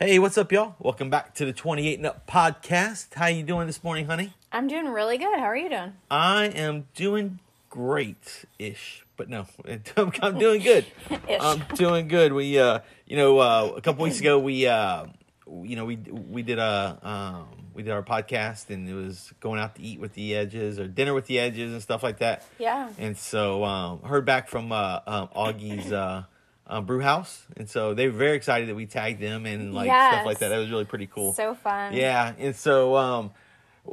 Hey, what's up, y'all? Welcome back to the 28 and Up podcast. How you doing this morning, honey? I'm doing really good. How are you doing? I am doing great-ish, but no, I'm, doing good. I'm doing good. We, uh, you know, uh, a couple weeks ago, we, uh, you know, we we did a um, we did our podcast, and it was going out to eat with the edges or dinner with the edges and stuff like that. Yeah. And so, um, heard back from uh, um, Augie's uh, uh, brew house, and so they were very excited that we tagged them and like stuff like that. That was really pretty cool. So fun. Yeah, and so um,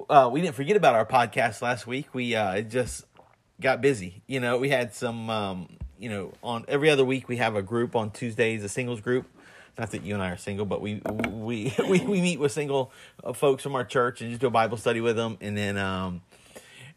uh, we didn't forget about our podcast last week. We uh, it just got busy. You know, we had some. Um, you know, on every other week we have a group on Tuesdays, a singles group. Not that you and I are single, but we we we, we meet with single uh, folks from our church and just do a Bible study with them, and then um,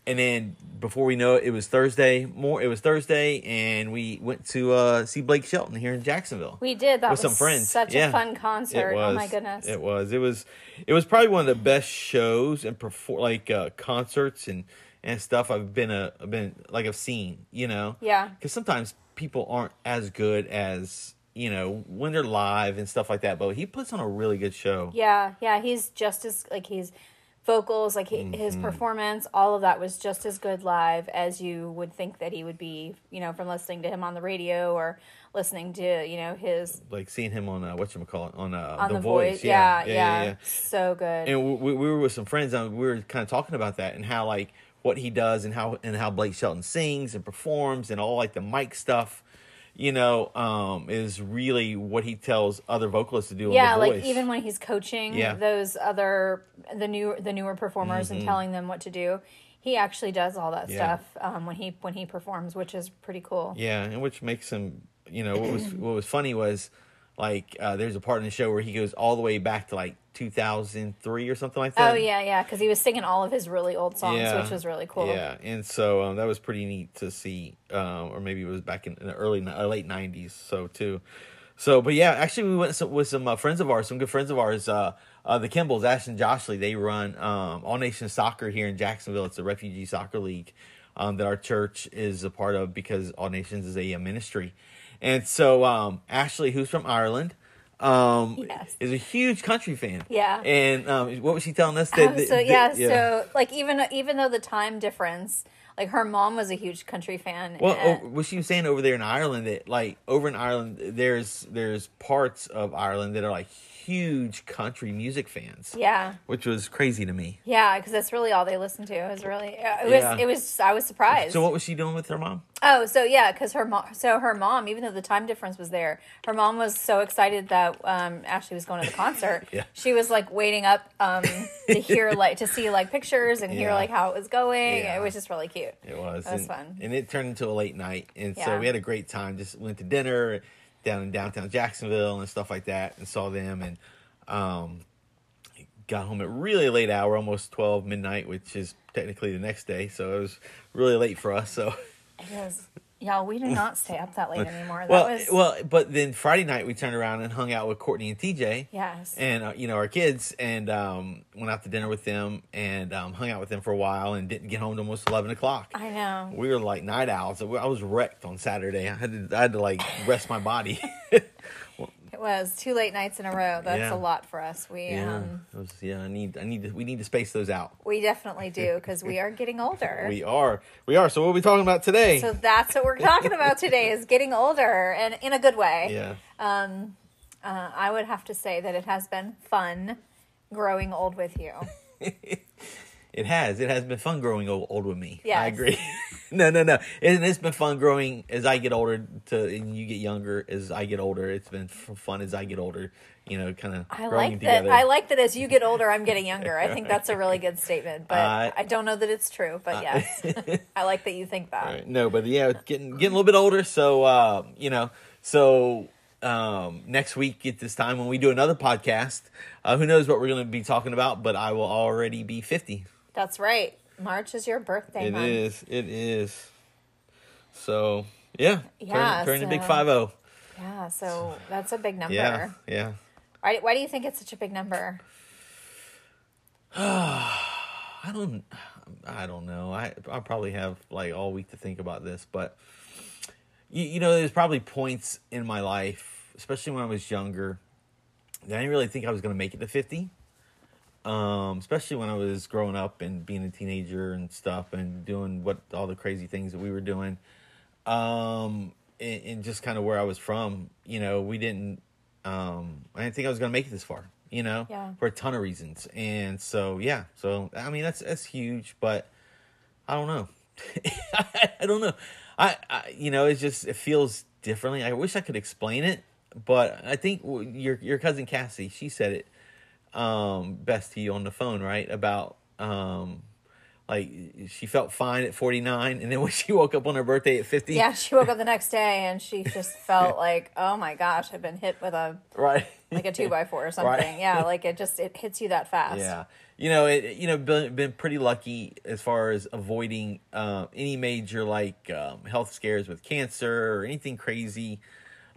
and then before we know it, it was Thursday. More, it was Thursday, and we went to uh, see Blake Shelton here in Jacksonville We did. That with was some friends. such Yeah. a fun concert. Oh my goodness. It was. It was. It was probably one of the best shows and perform like uh, concerts and and stuff I've been a I've been like I've seen. You know. Yeah. Because sometimes people aren't as good as you know when they're live and stuff like that. But he puts on a really good show. Yeah, yeah, he's just as like he's vocals, like he, his Mm-hmm. performance, all of that was just as good live as you would think that he would be, you know, from listening to him on the radio or listening to, you know, his Like seeing him on uh, what you call it on uh, on the, the, voice. voice. Yeah yeah, so good. and we, we were with some friends and we were kind of talking about that and how like what he does and how and how Blake Shelton sings and performs and all like the mic stuff you know um is really what he tells other vocalists to do yeah like even when he's coaching Yeah. those other the new the newer performers and telling them what to do he actually does all that Mm-hmm. Yeah. stuff um, when he when he performs which is pretty cool yeah and which makes him you know what was what was funny was like uh there's a part in the show where he goes all the way back to like 2003 or something like that oh yeah yeah because he was singing all of his really old songs Yeah. which was really cool Yeah, and so um, that was pretty neat to see, um, or maybe it was back in, in the early uh, late '90s. So too, so but yeah, actually we went some, with some uh, friends of ours, some good friends of ours, uh, uh, the Kimballs, Ash and Joshley. They run um, All Nation Soccer here in Jacksonville. It's a refugee soccer league um, that our church is a part of because All Nations is a, uh ministry, and so um, Ashley, who's from Ireland. Um, Yes. is a huge country fan. Yeah. And um, what was she telling us? Oh, That, so that- yeah, yeah. so like even even though the time difference like her mom was a huge country fan Well, and- oh, what she was saying over there in Ireland that like over in Ireland, there's there's parts of Ireland that are like huge country music fans, yeah which was crazy to me. yeah because that's really all they listen to it was really it was Yeah. it was i was surprised So what was she doing with her mom? Oh, so yeah, because her mom, so her mom, even though the time difference was there, her mom was so excited that um, Ashley was going to the concert. Yeah. She was like waiting up um, to hear like to see like pictures and hear like how it was going. Yeah. It was just really cute. It was. That was and, fun. and it turned into a late night, and so we had a great time. Just went to dinner down in downtown Jacksonville and stuff like that, and saw them, and um, got home at really late hour, almost twelve midnight, which is technically the next day. So it was really late for us. So. It was. Yeah, we do not stay up that late anymore. That Well, was well, but then Friday night we turned around and hung out with Courtney and TJ. yes. And uh, you know our kids, and um, went out to dinner with them, and um, hung out with them for a while, and didn't get home till almost eleven o'clock. I know. We were like night owls. I was wrecked on Saturday. I had to, I had to like rest my body. It was two late nights in a row. That's Yeah. a lot for us. We yeah, um was, yeah. I need, I need to, we need to space those out. we definitely do because we are getting older. We are, we are. So what are we talking about today? so that's what we're talking about today is getting older and in a good way. yeah, Um, uh, I would have to say that it has been fun growing old with you. it has. It has been fun growing old, old with me. I agree. no, no, no. And it's been fun growing as I get older to and you get younger as I get older. It's been fun as I get older. You know, kind of I like together. that. I like that as you get older, I'm getting younger. I think that's a really good statement, but Uh, I don't know that it's true. But yes, I like that you think that. Right. No, but yeah, getting getting a little bit older. So uh, you know, so um, next week at this time when we do another podcast, uh, who knows what we're going to be talking about? But I will already be fifty. That's right. March is your birthday It month. is. It is. So yeah, Yeah, turn, turn the big five zero. Yeah, so that's a big number. Yeah, yeah. Why, why do you think it's such a big number? I don't I don't know. I I probably have like all week to think about this, but you, you know, there's probably points in my life, especially when I was younger, that I didn't really think I was going to make it to 50. Um, especially when I was growing up and being a teenager and stuff and doing what all the crazy things that we were doing. Um, and, and just kind of where I was from, you know, we didn't, um, I didn't think I was going to make it this far, you know, Yeah. for a ton of reasons. And so, yeah, so, I mean, that's, that's huge, but I don't know. I don't know. I, I, you know, it's just, it feels differently. I wish I could explain it, but I think your, your cousin Cassie, she said it, um, best to on the phone, right? About, um, like she felt fine at 49 and then when she woke up on her birthday at 50 Yeah, she woke up the next day and she just felt like, oh my gosh, I've been hit with a right like a two by four or something. Right. Yeah, like it just it hits you that fast. yeah you know it you know been, been pretty lucky as far as avoiding uh, any major like um, health scares with cancer or anything crazy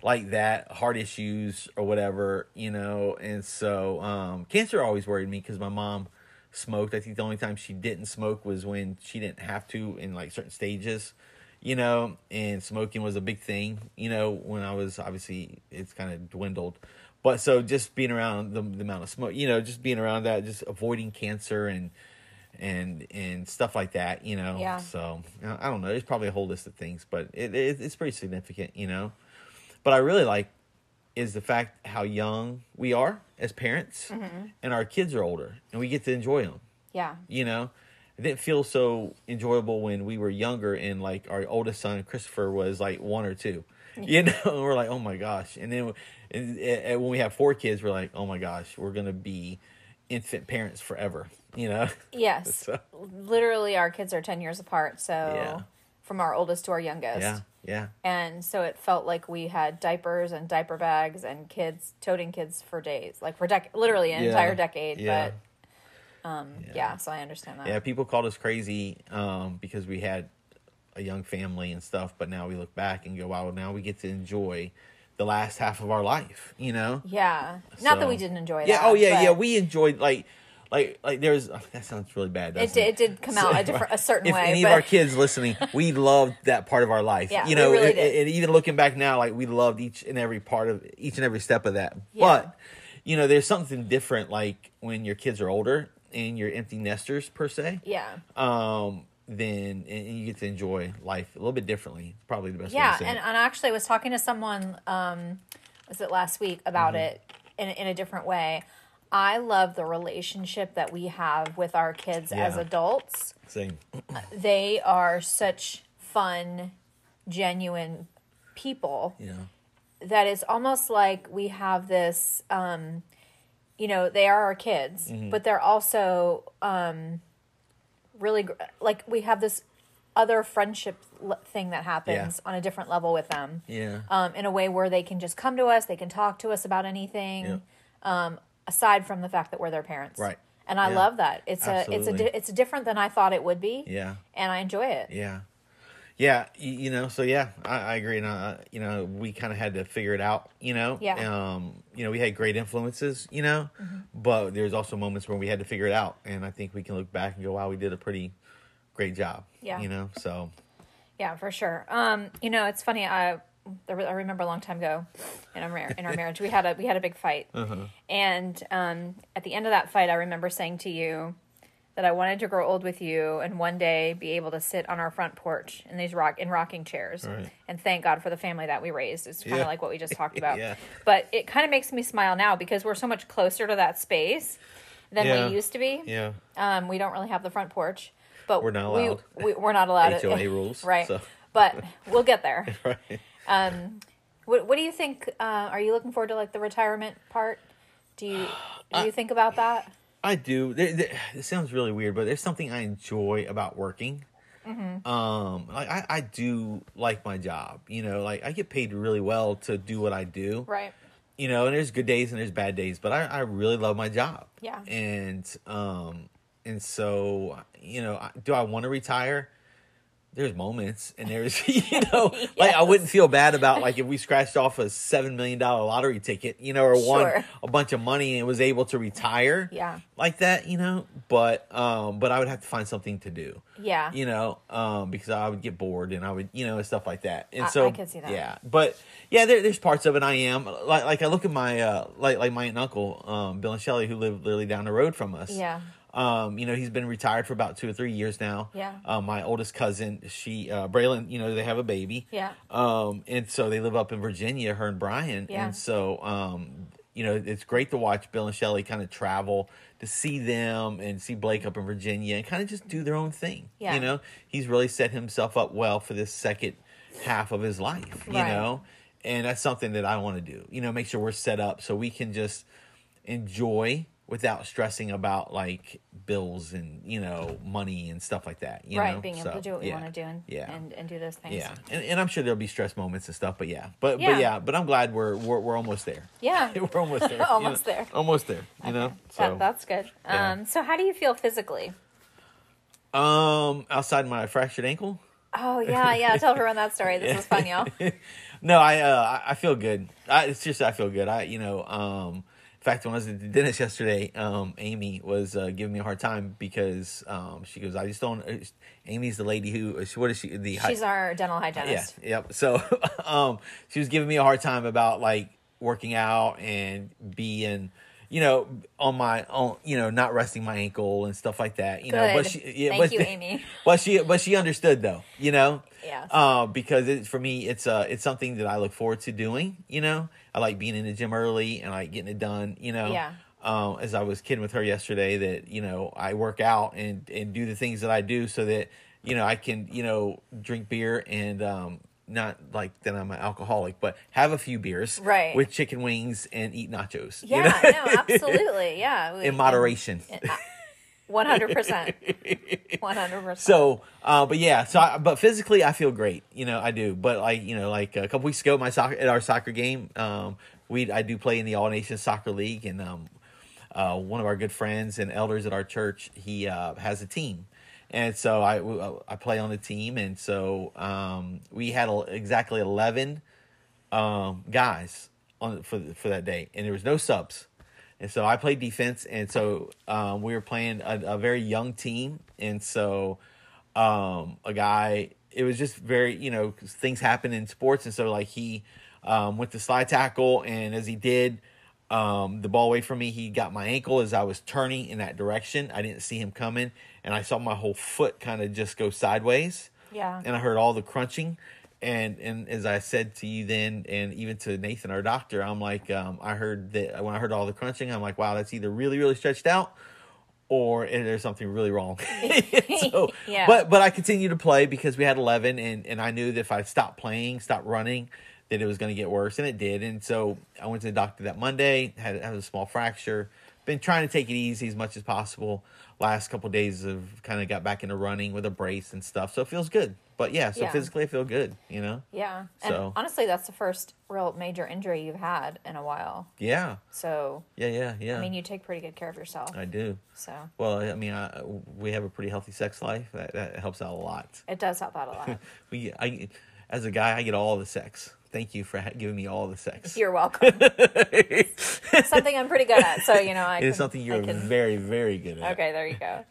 like that heart issues or whatever you know? And so um, cancer always worried me because my mom smoked. I think the only time she didn't smoke was when she didn't have to in like certain stages you know? And smoking was a big thing you know when i was obviously it's kind of dwindled. But so just being around the, the amount of smoke you know just being around that just avoiding cancer and and and stuff like that you know? Yeah. so i don't know. There's probably a whole list of things but it, it it's pretty significant you know but i really like is the fact how young we are as parents Mm-hmm. and our kids are older and we get to enjoy them Yeah. you know it didn't feel so enjoyable when we were younger and like our oldest son christopher was like one or two you know and we're like oh my gosh and then and, and when we have four kids we're like oh my gosh we're gonna be infant parents forever you know Yes. So- Literally our kids are 10 years apart, so Yeah. from our oldest to our youngest. yeah yeah And so it felt like we had diapers and diaper bags and kids toting kids for days, like for dec- literally an Yeah. entire decade. Yeah. But um, yeah. so I understand that. yeah people called us crazy um because we had a young family and stuff but now we look back and go wow now we get to enjoy the last half of our life you know Yeah. Not that we didn't enjoy it. yeah oh yeah yeah we enjoyed like like like there's that sounds really bad It did, it did come out a different, a certain if way. any but of our kids listening, we loved that part of our life. Yeah, you we know, really and, did. and even looking back now, like we loved each and every part of each and every step of that. Yeah. But you know, there's something different, like when your kids are older and you're empty nesters per se. yeah. Um, then and you get to enjoy life a little bit differently. Probably the best way Yeah, to say and, and actually, I was talking to someone, um, was it last week, about Mm-hmm. it in, in a different way. I love the relationship that we have with our kids as adults. Same. They are such fun, genuine people know. that it's almost like we have this um you know they are our kids Mm-hmm. but they're also um really gr- like we have this other friendship l- thing that happens on a different level with them Yeah. um in a way where they can just come to us they can talk to us about anything Yeah. um aside from the fact that we're their parents Right. and i Yeah. love that it's a it's a di- it's different than i thought it would be yeah. and i enjoy it Yeah. Yeah, you, know, so yeah, I, I agree. And, you know, we kind of had to figure it out, you know? Yeah. Mm-hmm. Um, you know, we had great influences, you know, but there's also moments where we had to figure it out. And I think we can look back and go, wow, we did a pretty great job. Yeah. You know, so Yeah, for sure. Um, you know, it's funny. I there was- I remember a long time ago in our in our marriage, we had a we had a big fight, and um, at the end of that fight, I remember saying to you that I wanted to grow old with you and one day be able to sit on our front porch in these rock in rocking chairs, Right. and thank God for the family that we raised. It's kind of Yeah. like what we just talked about. Yeah. But it kind of makes me smile now because we're so much closer to that space than Yeah. we used to be. yeah. Um, we don't really have the front porch, but We're not we- allowed. We, we're not allowed. HOA rules, right? so. But we'll get there. Right. What What do you think? Uh, are you looking forward to like the retirement part? Do you do you think about that? I do. It sounds really weird, but there's something I enjoy about working. Mm-hmm. Um, like I, I do like my job. You know, like I get paid really well to do what I do. Right. you know, and there's good days and there's bad days, but I, I really love my job. Yeah. And um and so you know, do I want to retire? There's moments and there's you know like I wouldn't feel bad about like if we scratched off a seven million dollar lottery ticket, you know, or won Sure. a bunch of money and was able to retire, Yeah. like that, you know. But um, but I would have to find something to do, Yeah. you know, um, because I would get bored and I would, you know, and stuff like that. And I- so I could see that. Yeah, but yeah, there, there's parts of it I am like like I look at my uh like like my aunt and uncle um, Bill and Shelley who live literally down the road from us. Yeah. Um, you know, he's been retired for about two or three years now. Yeah. Um, my oldest cousin, she, uh, Braylon, you know, they have a baby. Yeah. Um, and so they live up in Virginia, her and Brian. Yeah. And so, um, you know, it's great to watch Bill and Shelley kind of travel to see them and see Blake up in Virginia and kind of just do their own thing. Yeah. You know, he's really set himself up well for this second half of his life, you Right. know, and that's something that I want to do, you know, make sure we're set up so we can just enjoy without stressing about like bills and you know money and stuff like that you right. know? Being able to do what we yeah. want to do and, yeah and, and do those things. yeah and, and i'm sure there'll be stress moments and stuff but yeah but Yeah. but yeah but i'm glad we're we're, we're almost there Yeah. we're almost there you know? Almost there. almost there you know so That, that's good. yeah. Um, so how do you feel physically? um outside my fractured ankle Oh yeah, yeah. Tell everyone that story. This was fun, y'all. no i uh i I feel good I, it's just i feel good i you know um in fact when i was at the dentist yesterday um amy was uh, giving me a hard time because um she goes i just don't uh, amy's the lady who what is she the hy- She's our dental hygienist. Yeah, yep. So, um, she was giving me a hard time about like working out and being, you know, on my own, you know, not resting my ankle and stuff like that. You know, but she, yeah, Thank but, you, Amy. But she, but she understood though, you know. Yes. Uh, because it, for me, it's uh, it's something that I look forward to doing. You know, I like being in the gym early and like getting it done. You know. Yeah. Um, as I was kidding with her yesterday, that you know I work out and and do the things that I do so that you know I can you know drink beer and um not like that I'm an alcoholic, but have a few beers Right. with chicken wings and eat nachos. you Yeah, know? no, absolutely. Yeah. We- in moderation. One hundred percent. One hundred percent. So, uh, but yeah, so I, but physically I feel great, you know, I do. But like, you know, like a couple weeks ago, my soccer at our soccer game, um, we I do play in the All Nations Soccer League, and um, uh, one of our good friends and elders at our church, he uh, has a team, and so I I play on the team, and so um, we had exactly eleven um, guys on for for that day, and there was no subs. And so I played defense, and so um, we were playing a, a very young team, and so um, a guy. It was just very, you know things happen in sports, and so like he um, went to slide tackle, and as he did, um, the ball away from me, he got my ankle as I was turning in that direction. I didn't see him coming, and I saw my whole foot kind of just go sideways Yeah. and I heard all the crunching. And and as I said to you then, and even to Nathan, our doctor, I'm like, um, I heard that when I heard all the crunching, I'm like, wow, that's either really really stretched out, or there's something really wrong. so, Yeah. But but I continued to play because we had 11, and and I knew that if I stopped playing, stopped running, that it was going to get worse, and it did. And so I went to the doctor that Monday, had had a small fracture. Been trying to take it easy as much as possible. Last couple of days have kind of got back into running with a brace and stuff, so it feels good. But yeah, so Yeah. physically I feel good. You know. Yeah. And honestly, that's the first real major injury you've had in a while. Yeah. So, Yeah. Yeah. Yeah. I mean, you take pretty good care of yourself. I do. So, Well, I mean, I, we have a pretty healthy sex life. That, that helps out a lot. it does help out a lot. We, I, as a guy, I get all the sex. Thank you for giving me all the sex. You're welcome. something I'm pretty good at. So, you know, I it can, is something you're can- very, very good at. Okay, there you go.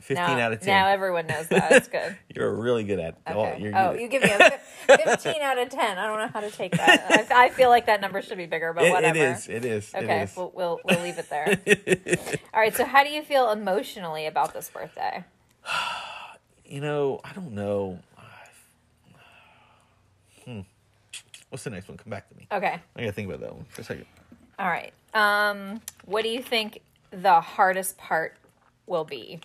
15 now, out of 10. Now everyone knows that. It's good. you're really good at it. Okay. Oh, Oh, you give me a 15 out of 10. I don't know how to take that. I, I feel like that number should be bigger, but It- whatever. it is. It is. Okay, It is. we'll, we'll we'll leave it there. All right. So, how do you feel emotionally about this birthday? you know, I don't know. Hmm. What's the next one? Come back to me. Okay. I gotta think about that one for a second. All right. Um, what do you think the hardest part will be?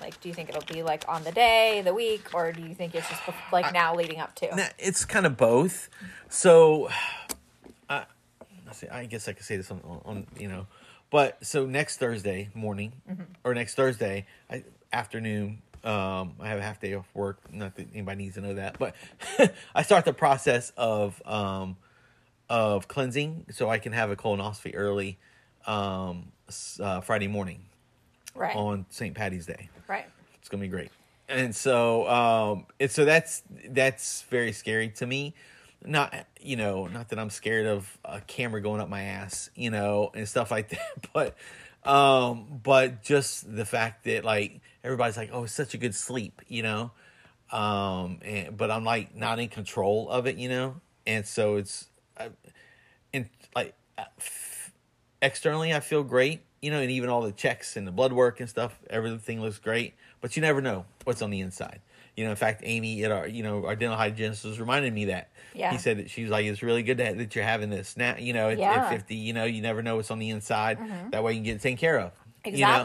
Like, do you think it'll be like on the day, the week, or do you think it's just bef- like now leading up to? Nah, it's kind of both. So, I, let's see, I guess I could say this on, on, on you know, but so next Thursday morning or next Thursday I, afternoon, um, I have a half day off work. Not that anybody needs to know that, but I start the process of um, of cleansing so I can have a colonoscopy early um, uh, Friday morning Right. on St. Patty's Day. Right. It's gonna be great. and so um and so that's that's very scary to me not you know not that i'm scared of a camera going up my ass you know and stuff like that but um but just the fact that like everybody's like oh it's such a good sleep you know um and but i'm like not in control of it you know and so it's uh, and like f- externally i feel great you know and even all the checks and the blood work and stuff everything looks great but you never know what's on the inside you know in fact amy at our you know our dental hygienist was reminding me that Yeah. he said that she was like it's really good that, that you're having this now you know at, Yeah. Mm-hmm. at 50 you know you never know what's on the inside that way you can get it taken care of you know?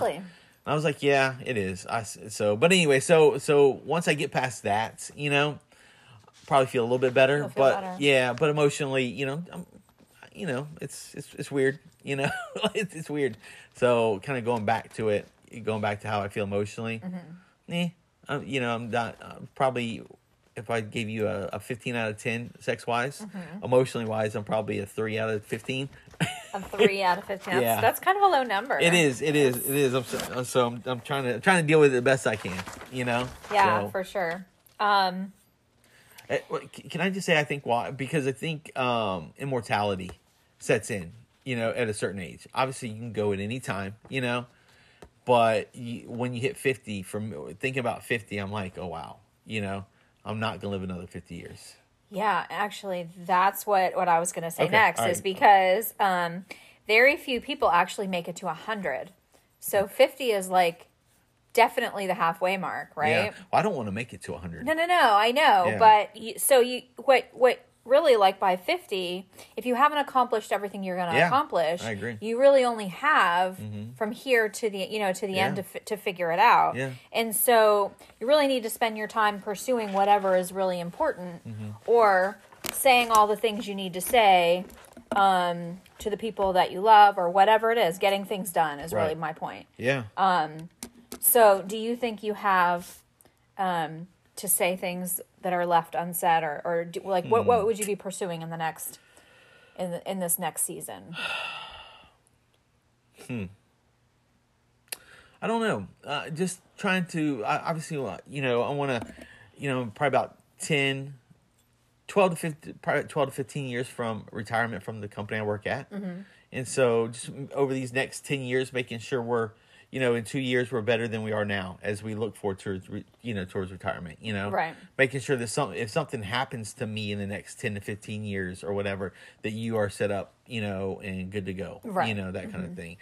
I was like, yeah, it is. I so, but anyway, so so once I get past that, you know, probably feel a little bit better. But better. yeah, but emotionally, you know, I'm, you know, it's it's it's weird. You know, it's, it's weird. So kind of going back to it, going back to how I feel emotionally. Mm-hmm. Eh, um, you know, I'm not uh, probably. If I gave you a, a 15 out of 10 sex wise, Mm-hmm. emotionally wise, I'm probably a 3 out of 15. A three out of fifteen. That's, Yeah. that's kind of a low number. It is. It is. It is. I'm so, so I'm, I'm trying to trying to deal with it the best I can. You know. Yeah, So, for sure. Um, eh, can I just say I think why? Because I think um, immortality sets in. You know, at a certain age. Obviously, you can go at any time. You know, but you, when you hit 50, from thinking about 50, I'm like, oh wow. You know, I'm not gonna live another 50 years. Yeah, actually, that's what what I was going to say Okay, next all is because um, very few people actually make it to a hundred. So fifty is like definitely the halfway mark, right? Yeah. Well, I don't want to make it to a 100. No, no, no. I know, Yeah. but you, so you what what really like by fifty, if you haven't accomplished everything you're going to Yeah, accomplish, I agree. Mm-hmm. You really only have from here to the you know to the end Yeah. to fi- to figure it out. Yeah. And so you really need to spend your time pursuing whatever is really important, Mm-hmm. or saying all the things you need to say um, to the people that you love, or whatever it is. Getting things done is really my point. Yeah. um, So, do you think you have um, to say things that are left unsaid, or, or do, like what Hmm. what would you be pursuing in the next in the, in this next season? hmm I don't know. Uh, just trying to, I, obviously, you know, I want to, you know, probably about 10, 12 to 15, probably 12 to 15 years from retirement from the company I work at. Mm-hmm. And so just over these next 10 years, making sure we're, you know, in two years, we're better than we are now as we look forward towards, you know, towards retirement, you know, Right. making sure that some, if something happens to me in the next 10 to 15 years or whatever, that you are set up, you know, and good to go, Right. you know, that kind of thing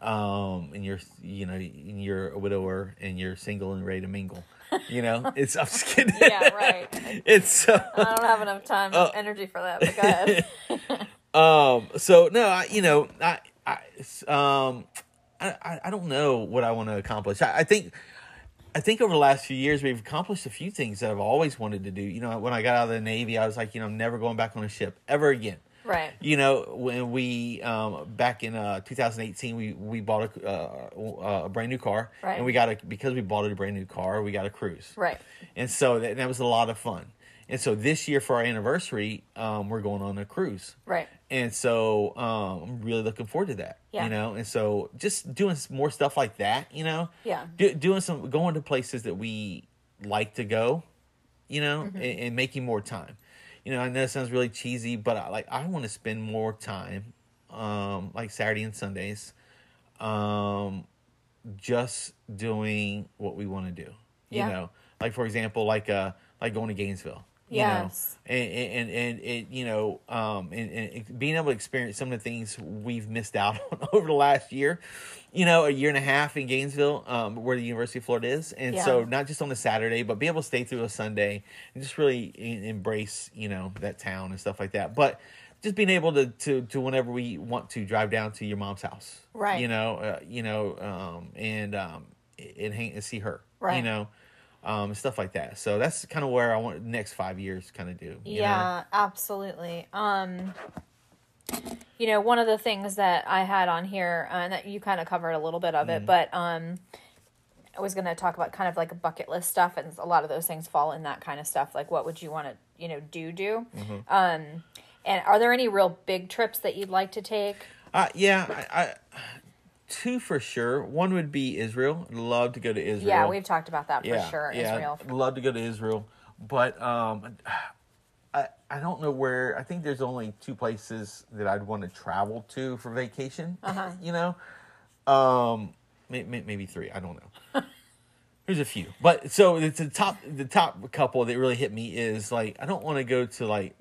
um and you're you know and you're a widower and you're single and ready to mingle you know it's i'm just kidding Yeah, right. it's uh, I don't have enough time, Oh. energy for that. But go ahead. um so no i you know i i um i i, don't know what i want to accomplish I, I think I think over the last few years we've accomplished a few things that I've always wanted to do. You know, when I got out of the Navy, I was like, you know, I'm never going back on a ship ever again. right. You know, when we um, back in uh, 2018, we we bought a, uh, a brand new car, Right. and we got a because we bought a brand new car, we got a cruise, Right. and so that, that was a lot of fun. And so this year for our anniversary, um, we're going on a cruise, Right. and so um, I'm really looking forward to that. Yeah. You know, and so just doing more stuff like that. You know, Yeah. do, doing some going to places that we like to go. You know, Mm-hmm. and, and making more time. You know, I know it sounds really cheesy, but I like I want to spend more time, um, like Saturday and Sundays, um, just doing what we want to do. You Yeah. know, like for example, like uh, like going to Gainesville. You Yes. know, and and and it you know um and, and being able to experience some of the things we've missed out on over the last year you know a year and a half in gainesville um where the university of florida is and so not just on the saturday but be able to stay through a sunday and just really embrace you know that town and stuff like that but just being able to to to whenever we want to drive down to your mom's house Right. you know uh, you know um and um and hang and see her right? you know um stuff like that so that's kind of where i want the next five years kind of do you know? Yeah, absolutely. Um, you know, one of the things that I had on here, uh, and that you kind of covered a little bit of Mm-hmm. it, but um, I was going to talk about kind of like a bucket list stuff, and a lot of those things fall in that kind of stuff. Like, what would you want to, you know, do do? Mm-hmm. Um, and are there any real big trips that you'd like to take? Uh, yeah, I, I two for sure. One would be Israel. I'd love to go to Israel. Yeah, we've talked about that for yeah, sure. yeah, Israel. I'd love to go to Israel, but um, I I don't know where. I think there's only two places that I'd want to travel to for vacation. Uh-huh. You know, um, may, may, maybe three. I don't know. There's a few, but so it's the top. The top couple that really hit me is like I don't want to go to like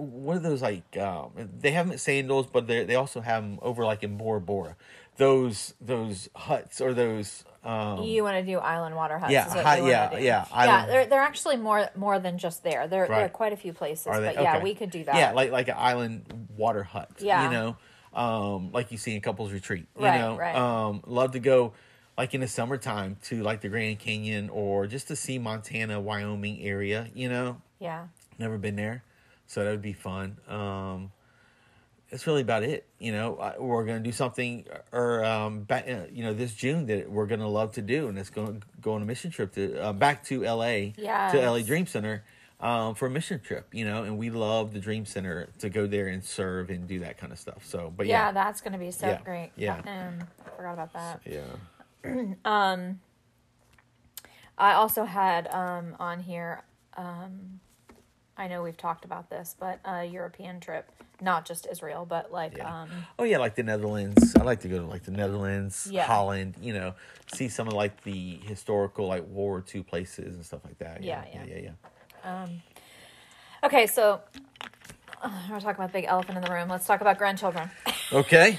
what are those like? Um, they have them at Sandals, but they they also have them over like in Bora Bora. Those those huts or those um, You want to do island water huts? Yeah, hi- yeah, yeah, yeah. island- They're they're actually more more than just there. There there are quite a few places, but yeah, we could do that. Yeah, like like an island water hut. Yeah. you know, um, like you see in couples retreat. You Right, know, right. um, love to go like in the summertime to like the Grand Canyon or just to see Montana, Wyoming area. You know, yeah, never been there, so that would be fun. Um, that's really about it. You know, I- we're gonna do something, or um, back, uh, you know, this June that we're gonna love to do, and it's going to go on a mission trip to uh, back to L.A. to LA Dream Center um, for a mission trip. You know, and we love the Dream Center to go there and serve and do that kind of stuff. So, but yeah, yeah, that's going to be so Yeah, great. yeah. um, I forgot about that. yeah, um, I also had um, on here. Um, I know we've talked about this, but a European trip, not just Israel, but like yeah. um, oh yeah, like the Netherlands. I like to go to like the Netherlands, Yeah. Holland. You know, see some of like the historical like World War II places and stuff like that. Yeah, yeah, yeah. yeah. yeah. Okay, so uh, we're talking about the big elephant in the room. Let's talk about grandchildren Okay.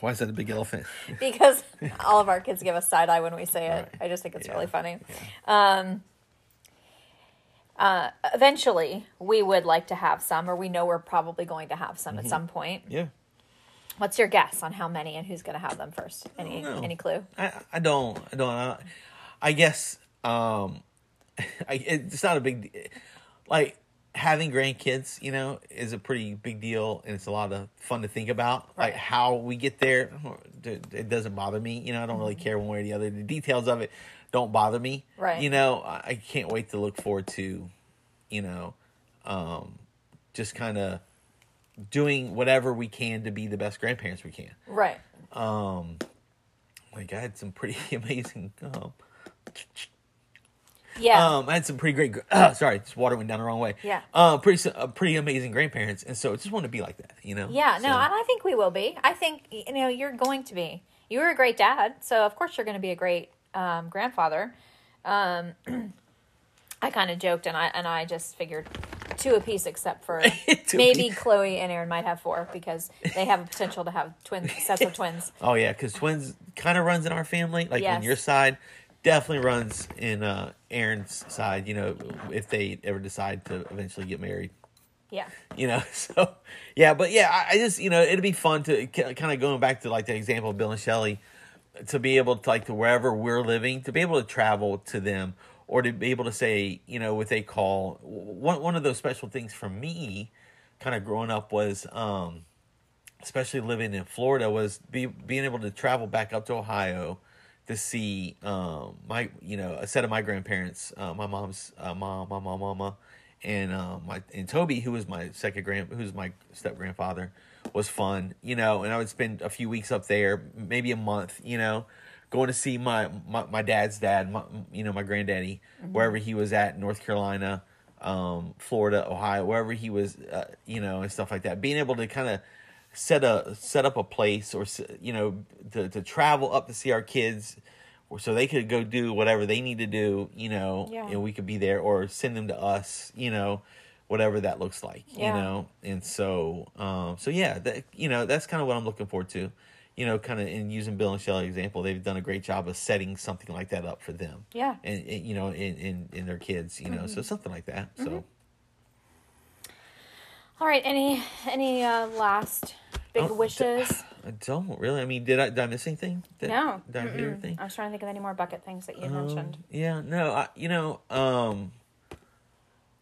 Why is that a big elephant? because all of our kids give us side eye when we say it. Right. I just think it's really funny. Um, uh, eventually, we would like to have some, or we know we're probably going to have some Mm-hmm. at some point. Yeah. What's your guess on how many and who's going to have them first? Any any clue? I, I don't I don't I, I guess um I, it's not a big like having grandkids you know is a pretty big deal and it's a lot of fun to think about like how we get there it doesn't bother me you know I don't really care one way or the other the details of it don't bother me Right. you know I, I can't wait to look forward to you know um just kind of doing whatever we can to be the best grandparents we can Right. Um, like I had some pretty amazing. Um, Yeah. um, I had some pretty great. Uh, sorry, this water went down the wrong way. Yeah. Uh, pretty uh, pretty amazing grandparents, and so I just want to be like that, you know. yeah. No, So- and I think we will be. I think you know you're going to be. You were a great dad, so of course you're going to be a great um, grandfather. Um, I kind of joked, and I and I just figured two apiece, except for maybe. Chloe and Aaron might have four because they have a potential to have twin sets of twins. Oh yeah, because twins kind of runs in our family. Like on your side, definitely runs in uh, Aaron's side. You know, if they ever decide to eventually get married. Yeah. you know so yeah but yeah I, I just you know it'd be fun to kind of going back to like the example of bill and shelly to be able to like to wherever we're living to be able to travel to them or to be able to say you know with a call one, one of those special things for me kind of growing up was um especially living in florida was be, being able to travel back up to ohio to see um my you know a set of my grandparents uh, my mom's uh, mom my mom mama and uh, my and Toby, who was my second grand, who's my step grandfather, was fun, you know. And I would spend a few weeks up there, maybe a month, you know, going to see my my, my dad's dad, my, you know, my granddaddy, wherever he was at, North Carolina, um, Florida, Ohio, wherever he was, uh, you know, and stuff like that. Being able to kind of set a set up a place, or you know, to to travel up to see our kids or so they could go do whatever they need to do, you know, Yeah. and we could be there or send them to us, you know, whatever that looks like, Yeah. you know. And so um so yeah, that you know, that's kind of what I'm looking forward to. You know, kind of in using Bill and Shelley example, they've done a great job of setting something like that up for them. Yeah. And, and you know, in, in in their kids, you know, so something like that. So All right. Any any uh, last big Oh, wishes? I don't really. I mean, did I did I miss anything? Did, No. Did I hit Mm-mm. I was trying to think of any more bucket things that you Um, mentioned. Yeah, no, I, you know, um,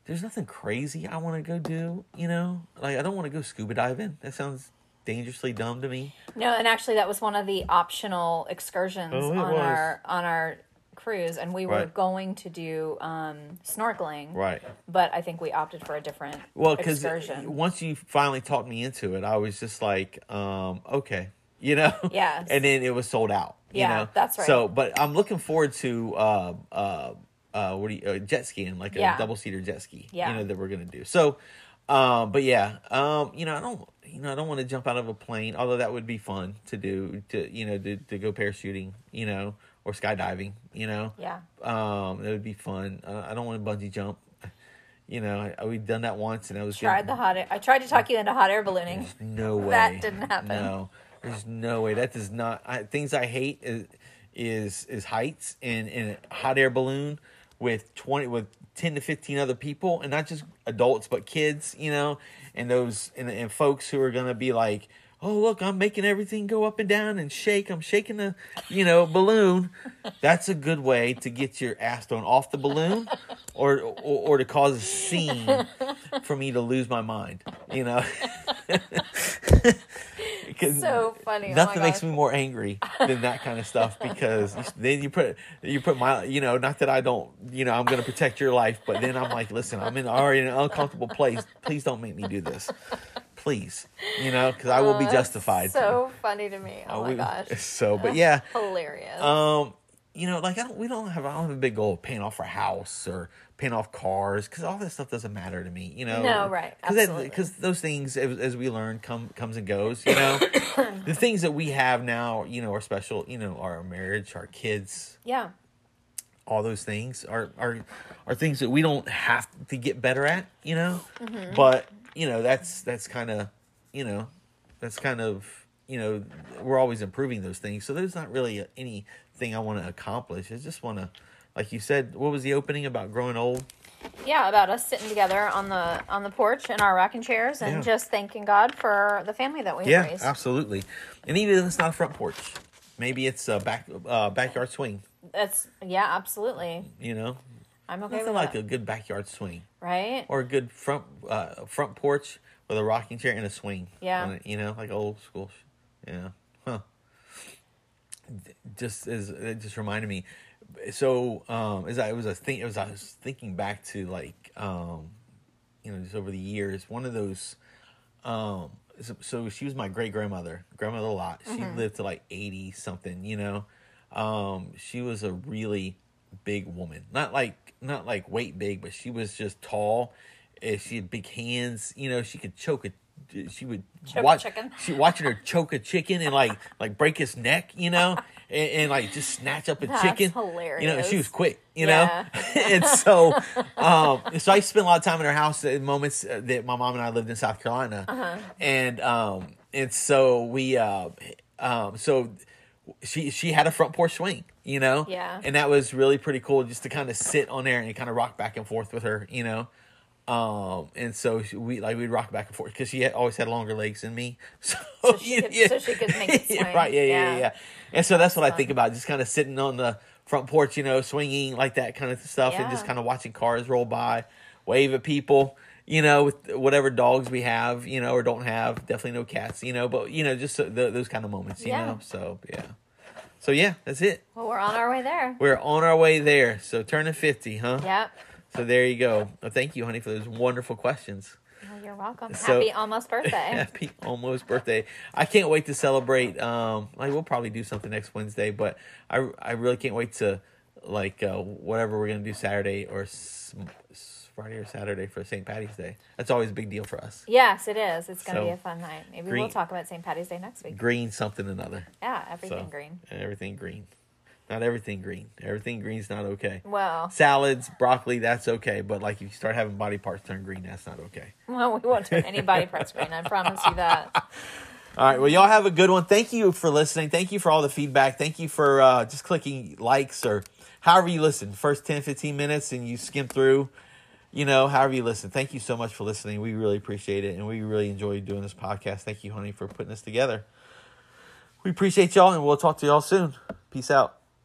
there's nothing crazy I want to go do. You know, like I don't want to go scuba diving. That sounds dangerously dumb to me. No, and actually, that was one of the optional excursions Oh, on was. our on our cruise, and we were Right. going to do um, snorkeling. Right. But I think we opted for a different Well, because excursion. once you finally talked me into it, I was just like, um, okay, you know. Yes. And then it was sold out. You Yeah, know? that's right. So, but I'm looking forward to uh uh uh what do you uh, jet skiing like a Yeah. double seater jet ski. Yeah. You know that we're gonna do. So, um, but yeah, um, you know I don't you know I don't want to jump out of a plane, although that would be fun to do to you know to to go parachuting, you know, or skydiving, you know. Yeah. Um, that would be fun. Uh, I don't want to bungee jump. You know, I, we've done that once, and I was Tried the hot air. I tried to talk you into hot air ballooning. no way. That didn't happen. No, there's no way. That does not. I, things I hate is is is heights and and a hot air balloon with twenty with ten to fifteen other people, and not just adults but kids. You know, and those and, and folks who are gonna be like. Oh look! I'm making everything go up and down and shake. I'm shaking the, you know, balloon. That's a good way to get your ass thrown off the balloon, or or, or to cause a scene for me to lose my mind. You know, So funny. Oh Nothing my makes me more angry than that kind of stuff because then you put you put my you know not that I don't you know I'm going to protect your life, but then I'm like, listen, I'm in already in an uncomfortable place. Please don't make me do this, please. You know, because I will be Uh, justified. So funny to me. Oh Uh, my we- gosh. So, but yeah, Hilarious. um, you know, like I don't, we don't have, I don't have a big goal of paying off our house or paying off cars because all that stuff doesn't matter to me. You know, No, right, absolutely. Because those things, as, as we learn, come comes and goes. You know, the things that we have now, you know, are special. You know, our marriage, our kids, yeah. all those things are are are things that we don't have to get better at. You know, Mm-hmm. but you know that's that's kind of you know that's kind of you know we're always improving those things. So there's not really anything I want to accomplish. I just want to, like you said, what was the opening about growing old? Yeah, about us sitting together on the on the porch in our rocking chairs and Yeah. just thanking God for the family that we Yeah, raised. absolutely. And even if it's not a front porch, maybe it's a back uh, backyard swing. That's yeah, absolutely. You know, I'm okay nothing with like that. a good backyard swing. right? or a good front uh, front porch with a rocking chair and a swing. Yeah. it, you know, like old school. Yeah, huh. Just as it just reminded me. So um, as I was a think, as I was thinking back to like um, you know, just over the years, one of those. Um, so, so she was my great grandmother, grandmother a Lot. She lived to like eighty something. You know, um, she was a really big woman. Not like not like weight big, but she was just tall. And she had big hands. You know, she could choke a. She would Choke a watch. chicken. She watching her choke a chicken and like like break his neck. You know, and, and like just snatch up a That's chicken. You know, she was quick. You Yeah. know, and so um, so I spent a lot of time in her house at moments uh, that my mom and I lived in South Carolina, Uh-huh. and um, and so we uh, um, so she she had a front porch swing, you know, Yeah. and that was really pretty cool just to kind of sit on there and kind of rock back and forth with her, you know. Um, and so she, we like we'd rock back and forth because she had, always had longer legs than me, so, So she could- so she could make it swing. right, yeah, yeah, yeah, Yeah. yeah. And so that's what I think about, just kind of sitting on the front porch, you know, swinging like that kind of stuff, and just kind of watching cars roll by, wave at people, you know, with whatever dogs we have, you know, or don't have. Definitely no cats, you know, but you know, just th- those kind of moments, you Yeah. know. So yeah, so yeah, that's it. Well, we're on our way there. We're on our way there. So turn turning fifty, huh? Yep. So there you go. Well, thank you, honey, for those wonderful questions. Well, you're welcome. So- Happy almost birthday. Happy almost birthday. I can't wait to celebrate. Um, like we'll probably do something next Wednesday, but I I really can't wait to like uh, whatever we're gonna do Saturday or s- Friday or Saturday for St. Patty's Day. That's always a big deal for us. yes, it is. It's going to So, be a fun night. Maybe green- we'll talk about St. Patty's Day next week. Green something another. Yeah, everything So, green. Everything green. Not everything green. Everything green's not okay. Well, Salads, broccoli, that's okay. But like if you start having body parts turn green, that's not okay. well, we won't turn any body parts green. I promise you that. All right. Well, y'all have a good one. Thank you for listening. Thank you for all the feedback. Thank you for uh, just clicking likes or however you listen. First 10, 15 minutes and you skim through, you know, however you listen. Thank you so much for listening. We really appreciate it. And we really enjoy doing this podcast. Thank you, honey, for putting this together. We appreciate y'all and we'll talk to y'all soon. Peace out.